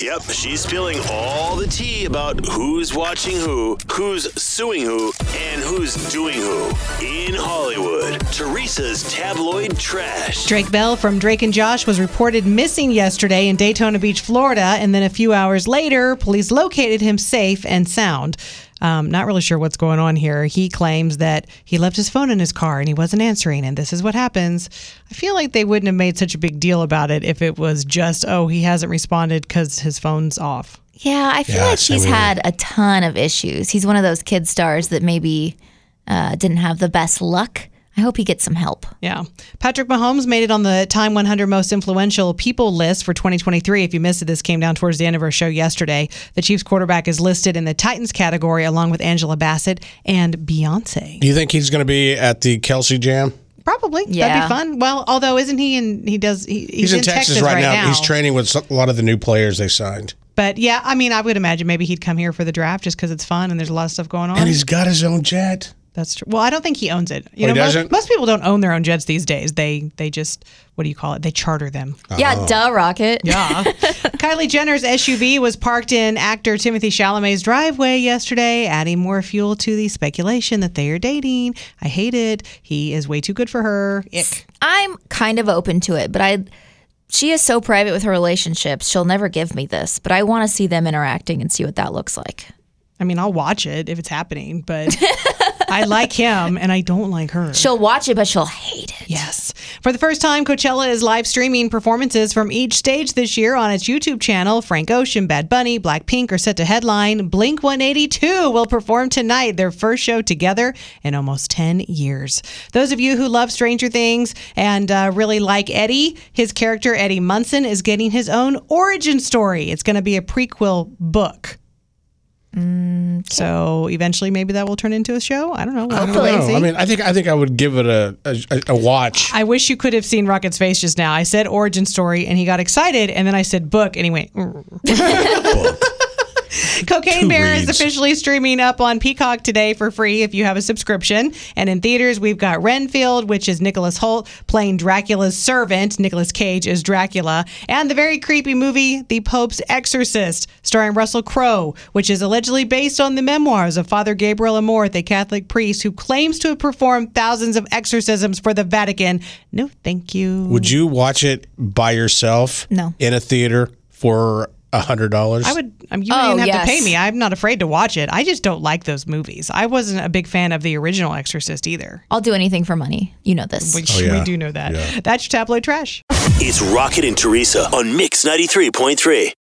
Yep, she's spilling all the tea about who's watching who, who's suing who, and who's doing who. In Hollywood, Teresa's tabloid trash. Drake Bell from Drake and Josh was reported missing yesterday in Daytona Beach, Florida, and then a few hours later, police located him safe and sound. Um, not really sure what's going on here. He claims that he left his phone in his car and he wasn't answering, and this is what happens. I feel like they wouldn't have made such a big deal about it if it was just, oh, he hasn't responded because his phone's off. Yeah, I feel Yeah, like it's he's had a ton of issues. He's one of those kid stars that maybe uh, didn't have the best luck. I hope he gets some help. Yeah. Patrick Mahomes made it on the Time 100 Most Influential People list for 2023. If you missed it, this came down towards the end of our show yesterday. The Chiefs quarterback is listed in the Titans category along with Angela Bassett and Beyonce. Do you think he's going to be at the Kelce Jam? Probably. Yeah. That'd be fun. Well, although isn't he in he does he, he's, He's, in, Texas, right, now. He's training with a lot of the new players they signed. But yeah, I mean, I would imagine maybe he'd come here for the draft just because it's fun and there's a lot of stuff going on. And he's got his own jet. That's true. Well, I don't think he owns it. You Oh, he know, most, doesn't? most people don't own their own jets these days. They they just what do you call it? They charter them. Oh. Yeah, duh, Rocket. Yeah. Kylie Jenner's SUV was parked in actor Timothée Chalamet's driveway yesterday, adding more fuel to the speculation that they are dating. I hate it. He is way too good for her. Ick. I'm kind of open to it, but I she is so private with her relationships. She'll never give me this, but I want to see them interacting and see what that looks like. I mean, I'll watch it if it's happening, but I like him and I don't like her. She'll watch it, but she'll hate it. Yes. For the first time, Coachella is live streaming performances from each stage this year on its YouTube channel. Frank Ocean, Bad Bunny, Blackpink are set to headline. Blink 182 will perform tonight, their first show together in almost 10 years. Those of you who love Stranger Things and uh, really like Eddie, his character, Eddie Munson, is getting his own origin story. It's going to be a prequel book. So eventually, maybe that will turn into a show. I don't know. We'll have I don't know. I mean, I think I think I would give it a a, a watch. I wish you could have seen Rocket's face just now. I said origin story and he got excited, and then I said book and he went. "Mm." Cocaine Two Bear is officially streaming up on Peacock today for free if you have a subscription. And in theaters, we've got Renfield, which is Nicholas Hoult playing Dracula's servant. Nicolas Cage is Dracula. And the very creepy movie, The Pope's Exorcist, starring Russell Crowe, which is allegedly based on the memoirs of Father Gabriel Amorth, a Catholic priest who claims to have performed thousands of exorcisms for the Vatican. No, thank you. Would you watch it by yourself? No. In a theater for a hundred dollars? I would. Um, you Oh, wouldn't even have to pay me. I'm not afraid to watch it. I just don't like those movies. I wasn't a big fan of the original Exorcist either. I'll do anything for money. You know this. Which Oh, yeah. we do know that. Yeah. That's your tabloid trash. It's Rocket and Teresa on Mix 93.3.